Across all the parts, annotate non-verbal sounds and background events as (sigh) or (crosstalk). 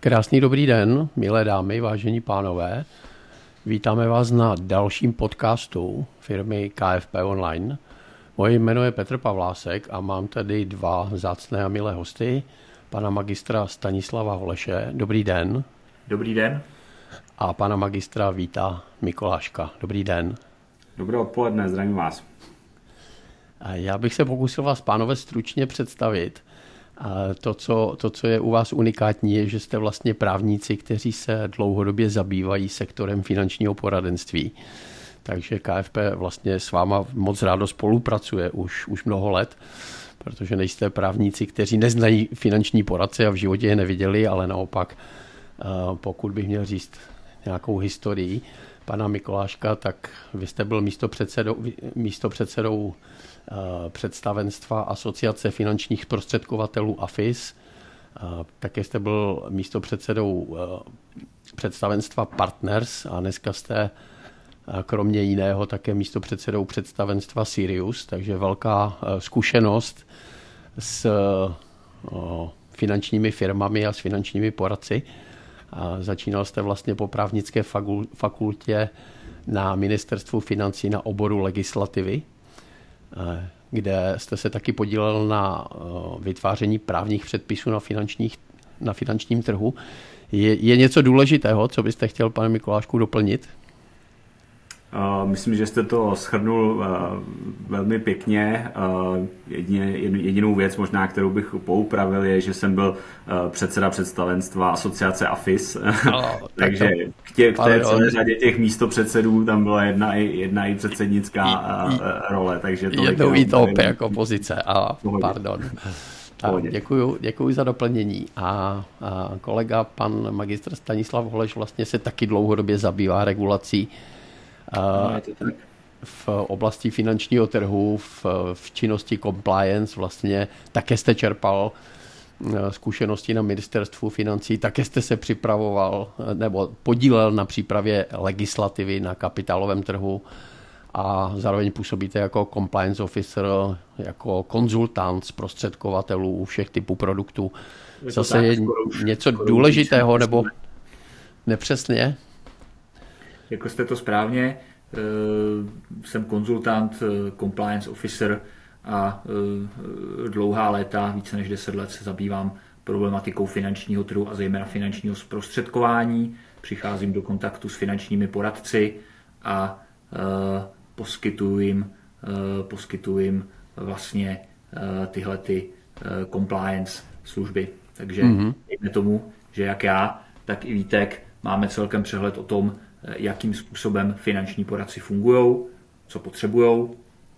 Krásný dobrý den, milé dámy, vážení pánové. Vítáme vás na dalším podcastu firmy KFP Online. Moje jméno je Petr Pavlásek a mám tady dva zácné a milé hosty. Pana magistra Stanislava Holeše. Dobrý den. Dobrý den. A pana magistra Víta Mikoláška. Dobrý den. Dobré odpoledne, zdravím vás. Já bych se pokusil vás, pánové, stručně představit. To co, to, co je u vás unikátní, je, že jste vlastně právníci, kteří se dlouhodobě zabývají sektorem finančního poradenství. Takže KFP vlastně s váma moc rádo spolupracuje už, už mnoho let, protože nejste právníci, kteří neznají finanční poradce a v životě je neviděli, ale naopak, eh, pokud bych měl říct nějakou historii pana Mikoláška, tak vy jste byl místo předsedou, místo předsedou představenstva Asociace finančních prostředkovatelů AFIS. Eh, také jste byl místo předsedou eh, představenstva Partners a dneska jste kromě jiného také místo předsedou představenstva Sirius, takže velká zkušenost s finančními firmami a s finančními poradci. A začínal jste vlastně po právnické fakultě na ministerstvu financí na oboru legislativy Eh, kde jste se taky podílel na eh, vytváření právních předpisů na, finančních, na finančním trhu. Je, je něco důležitého, co byste chtěl, pane Mikulášku, doplnit? Myslím, že jste to shrnul velmi pěkně. Jedině, jedinou věc možná, kterou bych poupravil, je, že jsem byl předseda představenstva asociace AFIS. (laughs) No, Takže to, k, tě, k té celé řadě těch místopředsedů tam byla jedna i, jedna i předsednická i, i, role. Takže to jednou i to jako pozice. A, pardon. (laughs) A děkuju, děkuju za doplnění. A, a kolega, pan magistr Stanislav Holeš, vlastně se taky dlouhodobě zabývá regulací No, v oblasti finančního trhu, v, v činnosti compliance vlastně také jste čerpal eh, zkušenosti na ministerstvu financí, také jste se připravoval eh, nebo podílel na přípravě legislativy na kapitálovém trhu a zároveň působíte jako compliance officer, jako konzultant zprostředkovatelů všech typů produktů. Zase je něco důležitého nebo nepřesně? Jako jste to správně, eh, jsem konzultant, eh, compliance officer a eh, dlouhá léta, více než 10 let se zabývám problematikou finančního trhu a zejména finančního zprostředkování. Přicházím do kontaktu s finančními poradci a poskytuji jim, poskytuji jim vlastně tyhle ty compliance služby. Takže mm-hmm. tomu, že jak já, tak i Vítek máme celkem přehled o tom, jakým způsobem finanční poradci fungují, co potřebují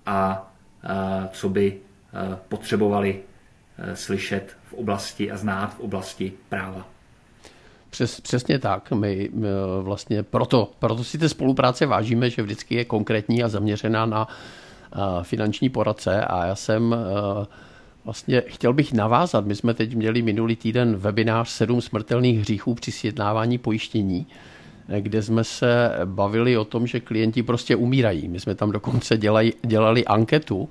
a eh, co by eh, potřebovali slyšet v oblasti a znát v oblasti práva. Přes, přesně tak. My, my vlastně proto, proto si té spolupráce vážíme, že vždycky je konkrétní a zaměřená na finanční poradce a já jsem vlastně chtěl bych navázat. My jsme teď měli minulý týden webinář sedm smrtelných hříchů při sjednávání pojištění. Kde jsme se bavili o tom, že klienti prostě umírají. My jsme tam dokonce dělali, dělali anketu,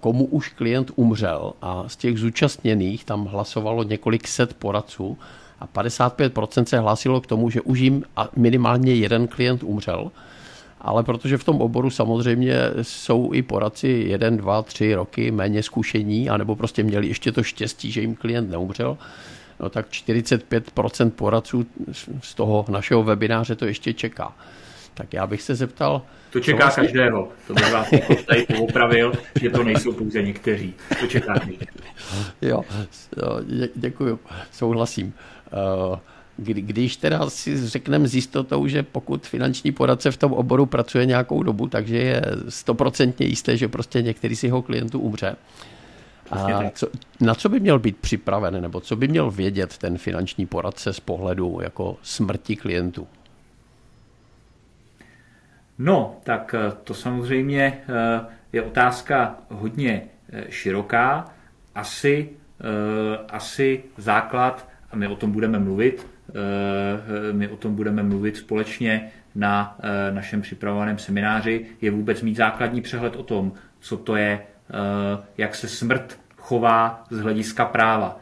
komu už klient umřel a z těch zúčastněných tam hlasovalo několik set poradců a 55% se hlásilo k tomu, že už jim minimálně jeden klient umřel. Ale protože v tom oboru samozřejmě jsou i poradci jeden, dva, tři roky méně zkušení, anebo prostě měli ještě to štěstí, že jim klient neumřel, no tak 45% poradců z toho našeho webináře to ještě čeká. Tak já bych se zeptal... To čeká vlastně... každého. To bych vás tady poopravil, že to nejsou pouze někteří. To čeká každého. Jo, dě, děkuju, souhlasím. Eh, kdy, když teda si řekneme s jistotou, že pokud finanční poradce v tom oboru pracuje nějakou dobu, takže je stoprocentně jisté, že prostě některý z jeho klientů umře, a co, na co by měl být připraven, nebo co by měl vědět ten finanční poradce z pohledu jako smrti klientů? No, tak eh, to samozřejmě eh, je otázka hodně eh, široká. Asi, asi základ, a my o tom budeme mluvit, my o tom budeme mluvit společně na našem připravovaném semináři, je vůbec mít základní přehled o tom, co to je jak se smrt chová z hlediska práva.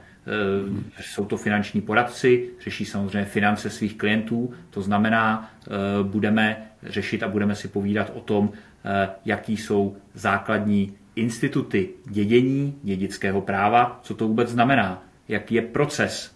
Jsou to finanční poradci, řeší samozřejmě finance svých klientů, to znamená, budeme řešit a budeme si povídat o tom, jaký jsou základní instituty dědění, dědického práva, co to vůbec znamená, jaký je proces.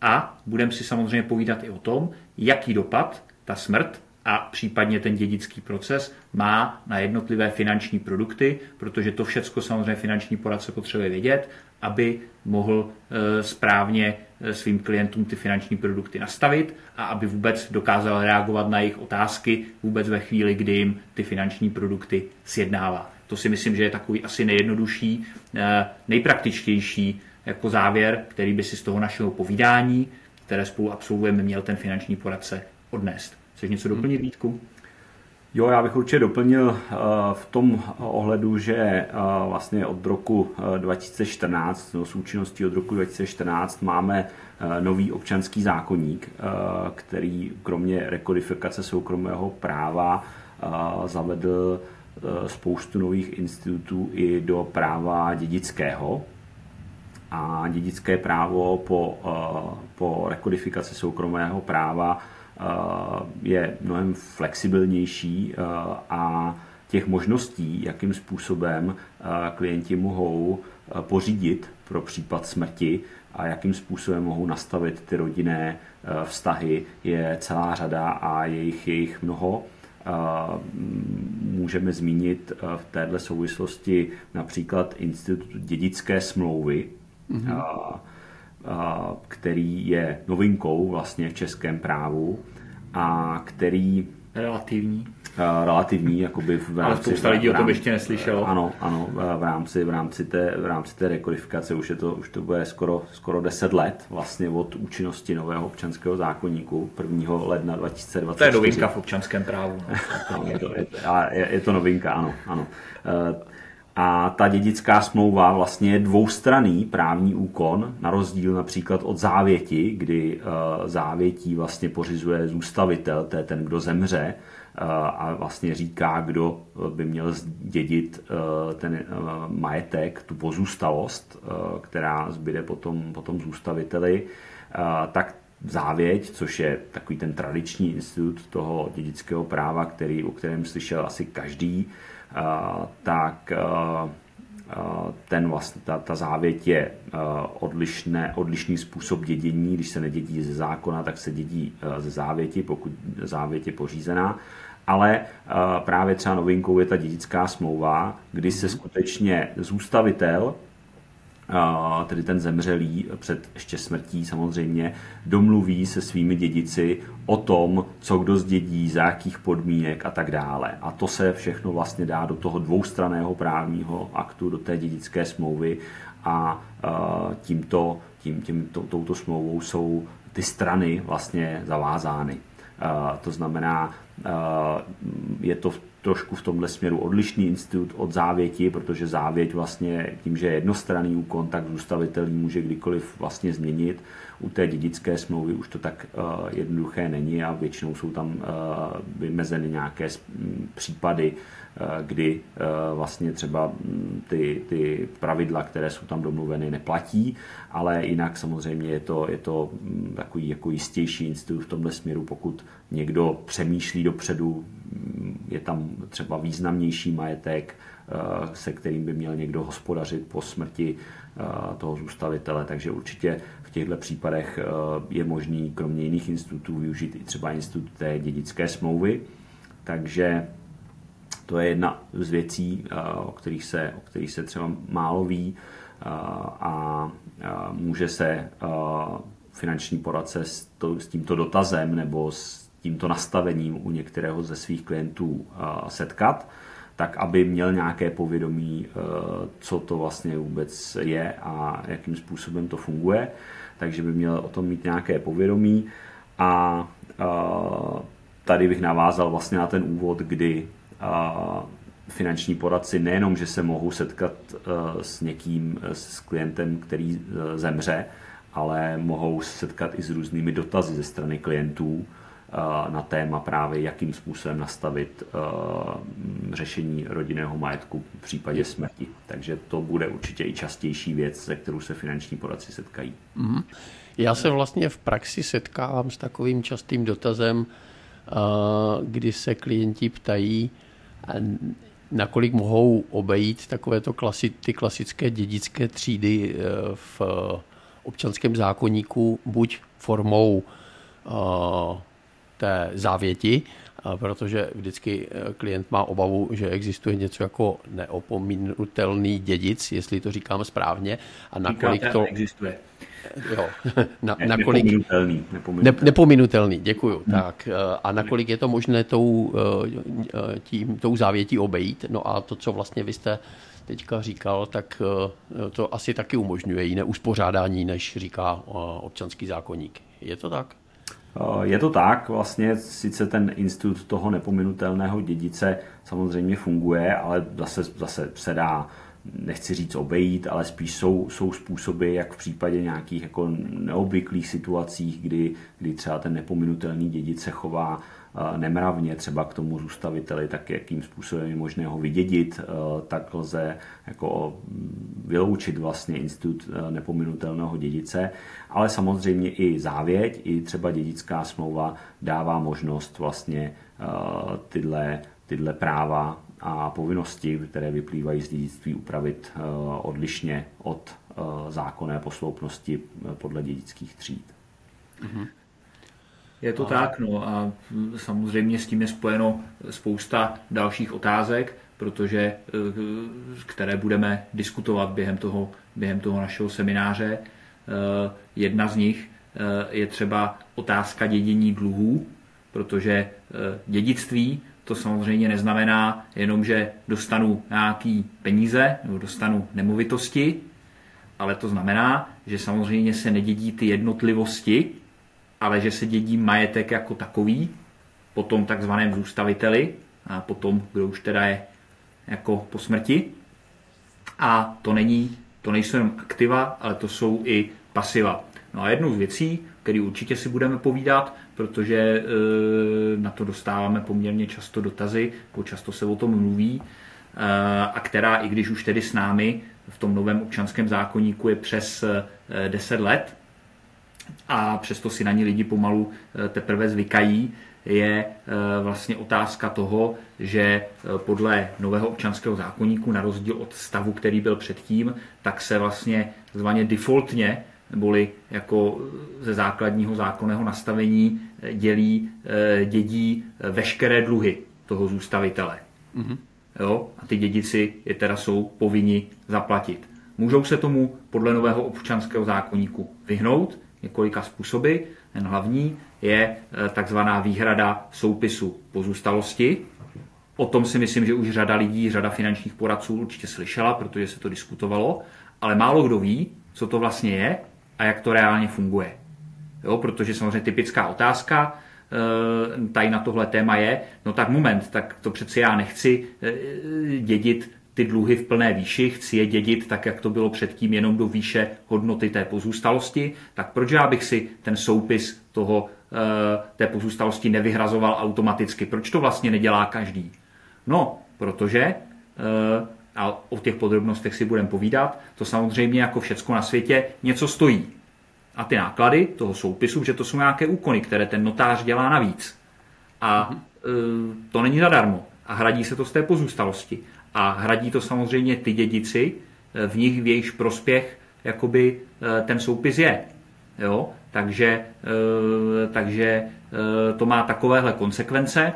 A budeme si samozřejmě povídat i o tom, jaký dopad ta smrt a případně ten dědický proces má na jednotlivé finanční produkty, protože to všechno samozřejmě finanční poradce potřebuje vědět, aby mohl e, správně e, svým klientům ty finanční produkty nastavit a aby vůbec dokázal reagovat na jejich otázky vůbec ve chvíli, kdy jim ty finanční produkty sjednává. To si myslím, že je takový asi nejjednodušší, e, nejpraktičtější jako závěr, který by si z toho našeho povídání, které spolu absolvujeme, měl ten finanční poradce odnést. Chceš něco doplnit, Vítku? Jo, já bych určitě doplnil eh, v tom ohledu, že eh, vlastně od roku 2014, eh, no, s účinností od roku 2014, máme nový občanský zákonník, který kromě rekodifikace soukromého práva zavedl spoustu nových institutů i do práva dědického. A dědické právo po, po rekodifikaci soukromého práva je mnohem flexibilnější a těch možností, jakým způsobem klienti mohou pořídit pro případ smrti a jakým způsobem mohou nastavit ty rodinné vztahy, je celá řada a jejich, jejich mnoho. Můžeme zmínit v této souvislosti například institut dědické smlouvy, mm-hmm který je novinkou vlastně v českém právu a který relativní relativní, jakoby v rámci... Ale spousta lidí o tom ještě neslyšelo. Ano, ano, v rámci, v rámci, té, v rámci té rekodifikace už, je to, už to bude skoro, skoro 10 let vlastně od účinnosti nového občanského zákonníku 1. ledna 2020. To je novinka v občanském právu. No. (laughs) je, to, je, je, je to novinka, ano. ano. A ta dědická smlouva vlastně je dvoustraný právní úkon, na rozdíl například od závěti, kdy eh, závětí vlastně pořizuje zůstavitel, to je ten, kdo zemře, eh, a vlastně říká, kdo eh, by měl dědit ten majetek, tu pozůstalost, která zbyde potom, potom zůstaviteli, tak závěť, což je takový ten tradiční institut toho dědického práva, který, o kterém slyšel asi každý, tak ten vlastně, ta, ta závěť je odlišné, odlišný způsob dědění. Když se nedědí ze zákona, tak se dědí ze závěti, pokud závěť je pořízená. Ale právě třeba novinkou je ta dědická smlouva, kdy se skutečně zůstavitel tedy ten zemřelý před ještě smrtí samozřejmě, domluví se svými dědici o tom, co kdo zdědí, za jakých podmínek a tak dále. A to se všechno vlastně dá do toho dvoustraného právního aktu, do té dědické smlouvy a tímto, tím, tím, to, touto smlouvou jsou ty strany vlastně zavázány. To znamená, je to trošku v tomhle směru odlišný institut od závěti, protože závěť vlastně tím, že je jednostranný úkon, tak zůstavitel může kdykoliv vlastně změnit. U té dědické smlouvy už to tak uh, jednoduché není a většinou jsou tam uh, vymezeny nějaké případy, uh, kdy vlastně třeba ty, ty pravidla, které jsou tam domluveny, neplatí, ale jinak samozřejmě je to, je to takový jako jistější institut v tomhle směru, pokud někdo přemýšlí dopředu, je tam třeba významnější majetek, eh, se kterým by měl někdo hospodařit po smrti eh, toho zůstavitele. Takže určitě v těchto případech eh, je možný kromě jiných institutů využít i třeba institut té dědické smlouvy. Takže to je jedna z věcí, o kterých se, o kterých se třeba málo ví a může se finanční poradce s, to, s tímto dotazem nebo s tímto nastavením u některého ze svých klientů setkat, tak aby měl nějaké povědomí, e, co to vlastně vůbec je a jakým způsobem to funguje. Takže by měl o tom mít nějaké povědomí a tady bych navázal vlastně na ten úvod, kdy finanční poradci nejenom, že se mohou setkat s někým, s klientem, který zemře, ale mohou se setkat i s různými dotazy ze strany klientů, na téma právě, jakým způsobem nastavit řešení rodinného majetku v případě smrti. Takže to bude určitě i častější věc, se kterou se finanční poradci setkají. Mm-hmm. Já se vlastně v praxi setkávám s takovým častým dotazem, kdy se klienti ptají, nakolik mohou obejít takovéto klasi, ty klasické dědické třídy v občanském zákoníku buď formou té závěti, protože vždycky e, klient má obavu, že existuje něco jako neopominutelný dědic, jestli to říkám správně, a nakolik to... Existuje. Jo, (laughs) na, ne, nakolik... Nepominutelný. Nepominutelný, nepominutelný děkuju. Hmm. Tak, eh, a nakolik je to možné tou, eh, tím, tou závětí obejít? No a to, co vlastně vy jste teďka říkal, tak eh, to asi taky umožňuje jiné uspořádání, než říká občanský zákonník. Je to tak? Je to tak, vlastně sice ten institut toho nepominutelného dědice samozřejmě funguje, ale zase, zase se dá nechci říct obejít, ale spíš jsou, jsou způsoby, jak v případě nějakých jako neobvyklých situacích, kdy, kdy třeba ten nepominutelný dědic se chová nemravně třeba k tomu zůstaviteli, tak jakým způsobem je možné ho vydědit, tak lze jako vyloučit vlastně institut nepominutelného dědice, ale samozřejmě i závěť, i třeba dědická smlouva dává možnost vlastně tyhle, tyhle práva a povinnosti, které vyplývají z dědictví, upravit eh, odlišně od eh, zákonné posloupnosti eh, podle dědických tříd. Mhm. Je to a... tak, no a samozřejmě s tím je spojeno spousta dalších otázek, protože, které budeme diskutovat během toho, během toho našeho semináře. Jedna z nich je třeba otázka dědění dluhů, protože dědictví to samozřejmě neznamená jenom, že dostanu nějaký peníze nebo dostanu nemovitosti, ale to znamená, že samozřejmě se nedědí ty jednotlivosti, ale že se dědí majetek jako takový, po tom takzvaném zůstaviteli a potom, kdo už teda je jako po smrti. A to není, to nejsou jenom aktiva, ale to jsou i pasiva. No a jednou z věcí, který určitě si budeme povídat, protože e, na to dostáváme poměrně často dotazy, jako často se o tom mluví, e, a která, i když už tedy s námi v tom novém občanském zákonníku je přes 10 e, let, a přesto si na ní lidi pomalu teprve zvykají, je vlastně otázka toho, že podle nového občanského zákonníku, na rozdíl od stavu, který byl předtím, tak se vlastně zvaně defaultně neboli jako ze základního zákonného nastavení dělí, eh, dědí eh, veškeré dluhy toho zůstavitele. Mm-hmm. Jo? A ty dědici je teda jsou povinni zaplatit. Můžou se tomu podle nového občanského zákonníku vyhnout několika způsoby. Ten hlavní je eh, takzvaná výhrada soupisu pozůstalosti. O tom si myslím, že už řada lidí, řada finančních poradců určitě slyšela, protože se to diskutovalo, ale málo kdo ví, co to vlastně je a jak to reálně funguje. Jo, protože samozřejmě typická otázka eh, tady na tohle téma je, no tak moment, tak to přeci já nechci eh, dědit ty dluhy v plné výši, chci je dědit tak, jak to bylo předtím, jenom do výše hodnoty té pozůstalosti, tak proč já bych si ten soupis toho, eh, té pozůstalosti nevyhrazoval automaticky? Proč to vlastně nedělá každý? No, protože a o těch podrobnostech si budeme povídat, to samozřejmě jako všecko na světě něco stojí. A ty náklady toho soupisu, že to jsou nějaké úkony, které ten notář dělá navíc. A mm-hmm. to není zadarmo. A hradí se to z té pozůstalosti. A hradí to samozřejmě ty dědici, e, v nich v jejich prospěch jakoby e, ten soupis je. Jo? Takže, takže to má takovéhle konsekvence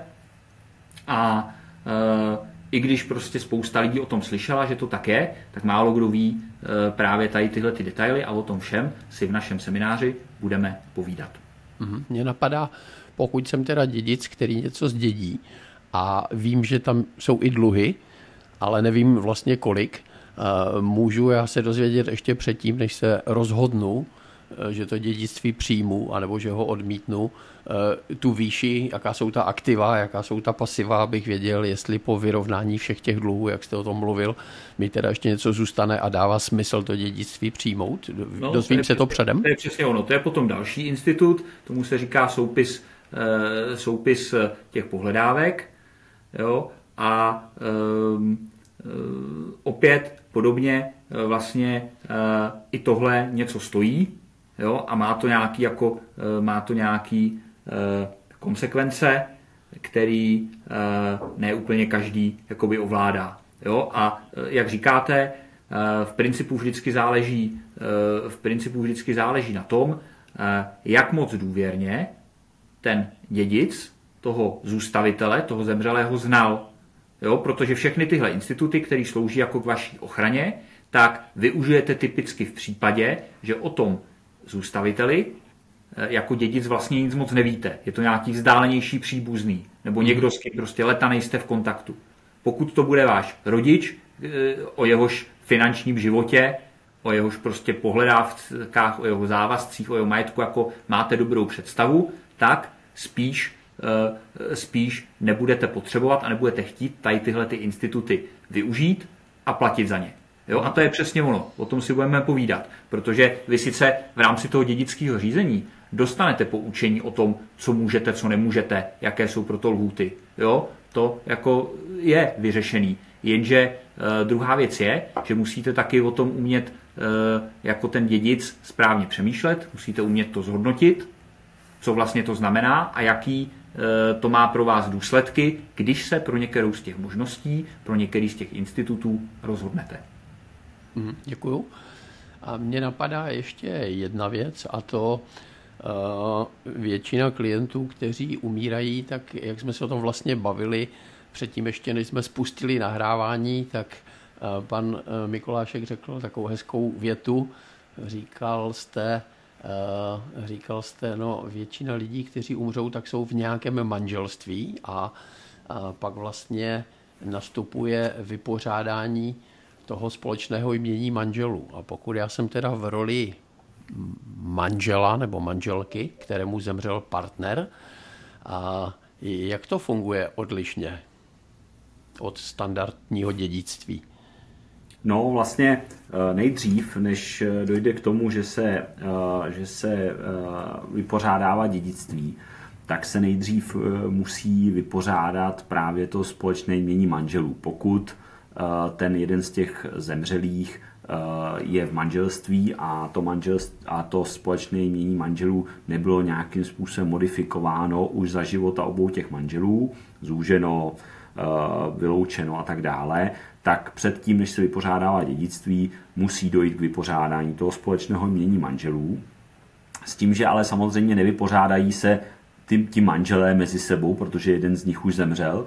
a i když prostě spousta lidí o tom slyšela, že to tak je, tak málo kdo ví e, právě tady tyhle ty detaily a o tom všem si v našem semináři budeme povídat. Mhm. Mně napadá, pokud jsem teda dědic, který něco zdědí a vím, že tam jsou i dluhy, ale nevím vlastně kolik, e, můžu já se dozvědět ještě předtím, než se rozhodnu, že to dědictví přijmu, anebo že ho odmítnu, Eh, tu výši, jaká jsou ta aktiva, jaká jsou ta pasiva, abych věděl, jestli po vyrovnání všech těch dluhů, jak jste o tom mluvil, mi teda ještě něco zůstane a dává smysl to dědictví přijmout. No, Dozvím to se to předem? To je přesně ono. To je potom další institut, tomu se říká soupis soupis těch pohledávek jo, a opět podobně vlastně i tohle něco stojí jo, a má to nějaký, jako, má to nějaký konsekvence, který ne úplně každý jakoby ovládá. Jo? A jak říkáte, v principu vždycky záleží, v principu vždycky záleží na tom, jak moc důvěrně ten dědic toho zůstavitele, toho zemřelého znal. Jo? Protože všechny tyhle instituty, které slouží jako k vaší ochraně, tak využijete typicky v případě, že o tom zůstaviteli jako dědic vlastně nic moc nevíte. Je to nějaký vzdálenější příbuzný, nebo někdo, s kým prostě leta nejste v kontaktu. Pokud to bude váš rodič, o jehož finančním životě, o jehož prostě pohledávkách, o jeho závazcích, o jeho majetku, jako máte dobrou představu, tak spíš, eh, spíš nebudete potřebovat a nebudete chtít tady tyhle ty instituty využít a platit za ně. Jo? A to je přesně ono, o tom si budeme povídat, protože vy sice v rámci toho dědického řízení dostanete poučení o tom, co můžete, co nemůžete, jaké jsou pro to lhůty. Jo? To jako je vyřešený. Jenže uh, druhá věc je, že musíte taky o tom umět uh, jako ten dědic správně přemýšlet, musíte umět to zhodnotit, co vlastně to znamená a jaký uh, to má pro vás důsledky, když se pro některou z těch možností, pro některý z těch institutů rozhodnete. Mm, děkuju. A mě napadá ještě jedna věc a to většina klientů, kteří umírají, tak jak jsme se o tom vlastně bavili, předtím ještě než jsme spustili nahrávání, tak eh, pan eh, Mikolášek řekl takovou hezkou větu. Říkal jste, eh, říkal jste, no většina lidí, kteří umřou, tak jsou v nějakém manželství a pak vlastně nastupuje vypořádání toho společného jmění manželů. A pokud já jsem teda v roli manžela nebo manželky, kterému zemřel partner, a jak to funguje odlišně? od standardního dědictví? No vlastně eh, nejdřív, než eh, dojde k tomu, že se, eh, že se vypořádává dědictví, tak se nejdřív musí vypořádat právě to společné jmění manželů. Pokud ten jeden z těch zemřelých je v manželství a to, manželství, a to společné jmění manželů nebylo nějakým způsobem modifikováno už za života obou těch manželů, zúženo, Eh, vyloučeno a tak dále, tak předtím, než se vypořádává dědictví, musí dojít k vypořádání toho společného mění manželů. S tím, že ale samozřejmě nevypořádají se ti manželé mezi sebou, protože jeden z nich už zemřel,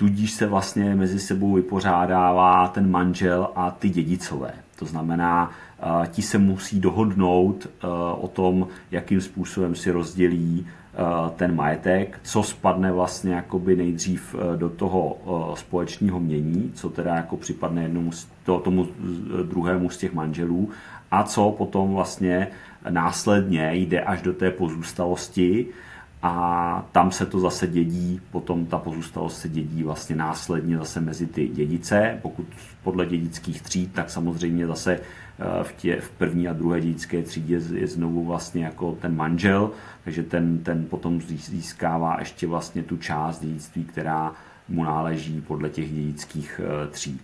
tudíž se vlastně mezi sebou vypořádává ten manžel a ty dědicové. To znamená, eh, ti se musí dohodnout eh, o tom, jakým způsobem si rozdělí Eh, ten majetek, co spadne vlastně jakoby nejdřív do toho společného mění, co teda jako připadne jednomu, to, tomu druhému z těch manželů a co potom vlastně následně jde až do té pozůstalosti a tam se to zase dědí, potom ta pozůstalost se dědí vlastně následně zase mezi ty dědice, pokud podle dědických tříd, tak samozřejmě zase v, tě, v první a druhé dědické třídě je znovu vlastně jako ten manžel, takže ten, ten potom získává ještě vlastně tu část dědictví, která mu náleží podle těch dědických eh, tříd.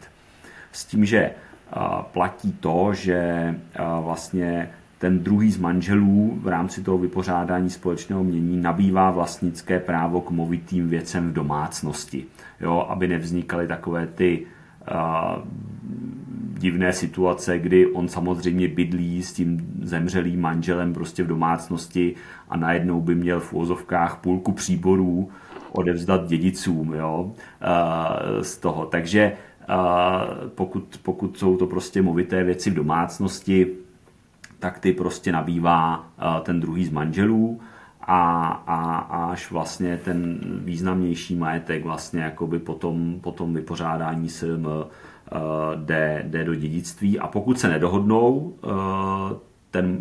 S tím, že eh, platí to, že eh, vlastně ten druhý z manželů v rámci toho vypořádání společného mění nabývá vlastnické právo k movitým věcem v domácnosti, jo, aby nevznikaly takové ty divné situace, kdy on samozřejmě bydlí s tím zemřelým manželem prostě v domácnosti a najednou by měl v úvozovkách půlku příborů odevzdat dědicům jo, z toho. Takže pokud, pokud jsou to prostě movité věci v domácnosti, tak ty prostě nabývá ten druhý z manželů a, a, až vlastně ten významnější majetek vlastně jakoby potom, potom vypořádání SM Eh, jde, jde do dědictví. A pokud se nedohodnou eh, ten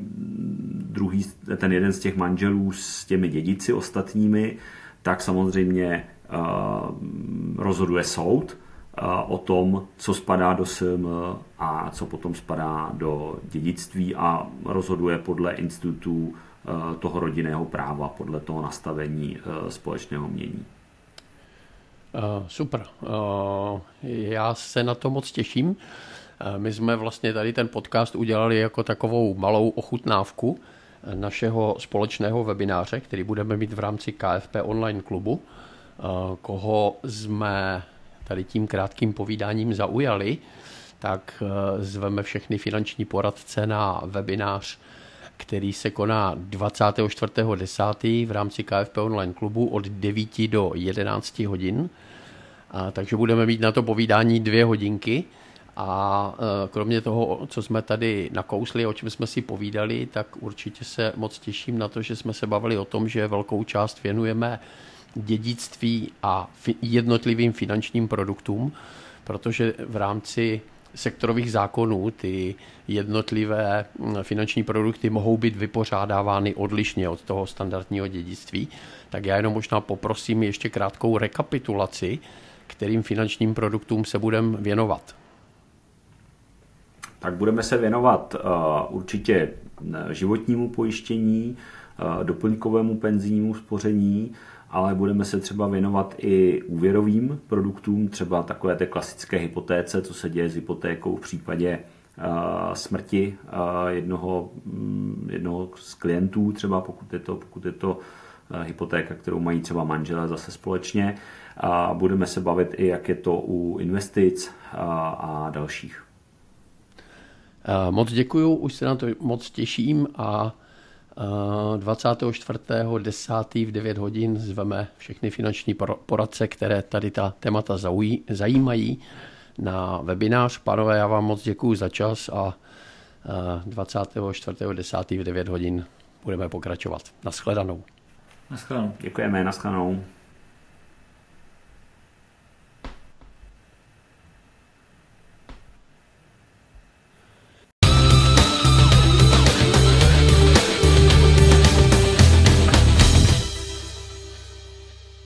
druhý, ten jeden z těch manželů s těmi dědici ostatními, tak samozřejmě eh, rozhoduje soud o tom, co spadá do SM a co potom spadá do dědictví a rozhoduje podle institutů toho rodinného práva podle toho nastavení společného mění. Super. Já se na to moc těším. My jsme vlastně tady ten podcast udělali jako takovou malou ochutnávku našeho společného webináře, který budeme mít v rámci KFP online klubu. Koho jsme tady tím krátkým povídáním zaujali, tak zveme všechny finanční poradce na webinář, který se koná 24.10. v rámci KFP online klubu od 9 do 11 hodin. A, takže budeme mít na to povídání dvě hodinky. A e, kromě toho, co jsme tady nakousli, o čem jsme si povídali, tak určitě se moc těším na to, že jsme se bavili o tom, že velkou část věnujeme dědictví a jednotlivým finančním produktům, protože v rámci sektorových zákonů ty jednotlivé finanční produkty mohou být vypořádávány odlišně od toho standardního dědictví. Tak já jenom možná poprosím ještě krátkou rekapitulaci, kterým finančním produktům se budeme věnovat tak budeme se věnovat uh, určitě životnímu pojištění, uh, doplňkovému penzijnímu spoření, ale budeme se třeba věnovat i úvěrovým produktům, třeba takové té klasické hypotéce, co se děje s hypotékou v případě uh, smrti jednoho, um, jednoho z klientů, třeba pokud je to, pokud je to hypotéka, kterou mají třeba manželé zase společně. A budeme se bavit i, jak je to u investic a, a dalších. Eh, moc děkuju, už se na to moc těším a 24.10. Eh, v 9 hodin zveme všechny finanční poradce, které tady ta témata zajímají na webinář. Pánové, já vám moc děkuji za čas a 24.10. Eh, v 9 hodin budeme pokračovat. Naschledanou. Naschledanou. Děkujeme, naschledanou.